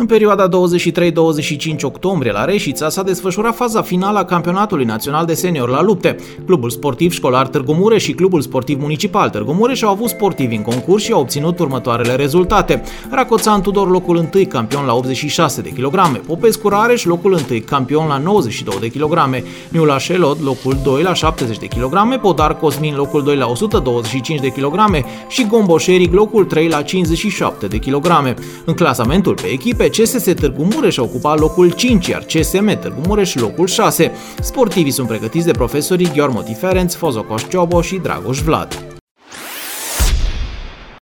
În perioada 23-25 octombrie la Reșița s-a desfășurat faza finală a campionatului național de senior la lupte. Clubul sportiv școlar Târgu Mureș și Clubul sportiv municipal Târgu Mureș au avut sportivi în concurs și au obținut următoarele rezultate. Racoțan Tudor locul 1 campion la 86 de kg, Popescu Rareș locul 1 campion la 92 de kg, Miula Șelod locul 2 la 70 de kg, Podar Cosmin locul 2 la 125 de kg și Gomboșeric locul 3 la 57 de kg. În clasamentul pe echipe, CSS Târgu Mureș a ocupat locul 5, iar CSM Târgu Mureș locul 6. Sportivii sunt pregătiți de profesorii Gheormoti Ferenț, Fozocoș Ciobo și Dragoș Vlad.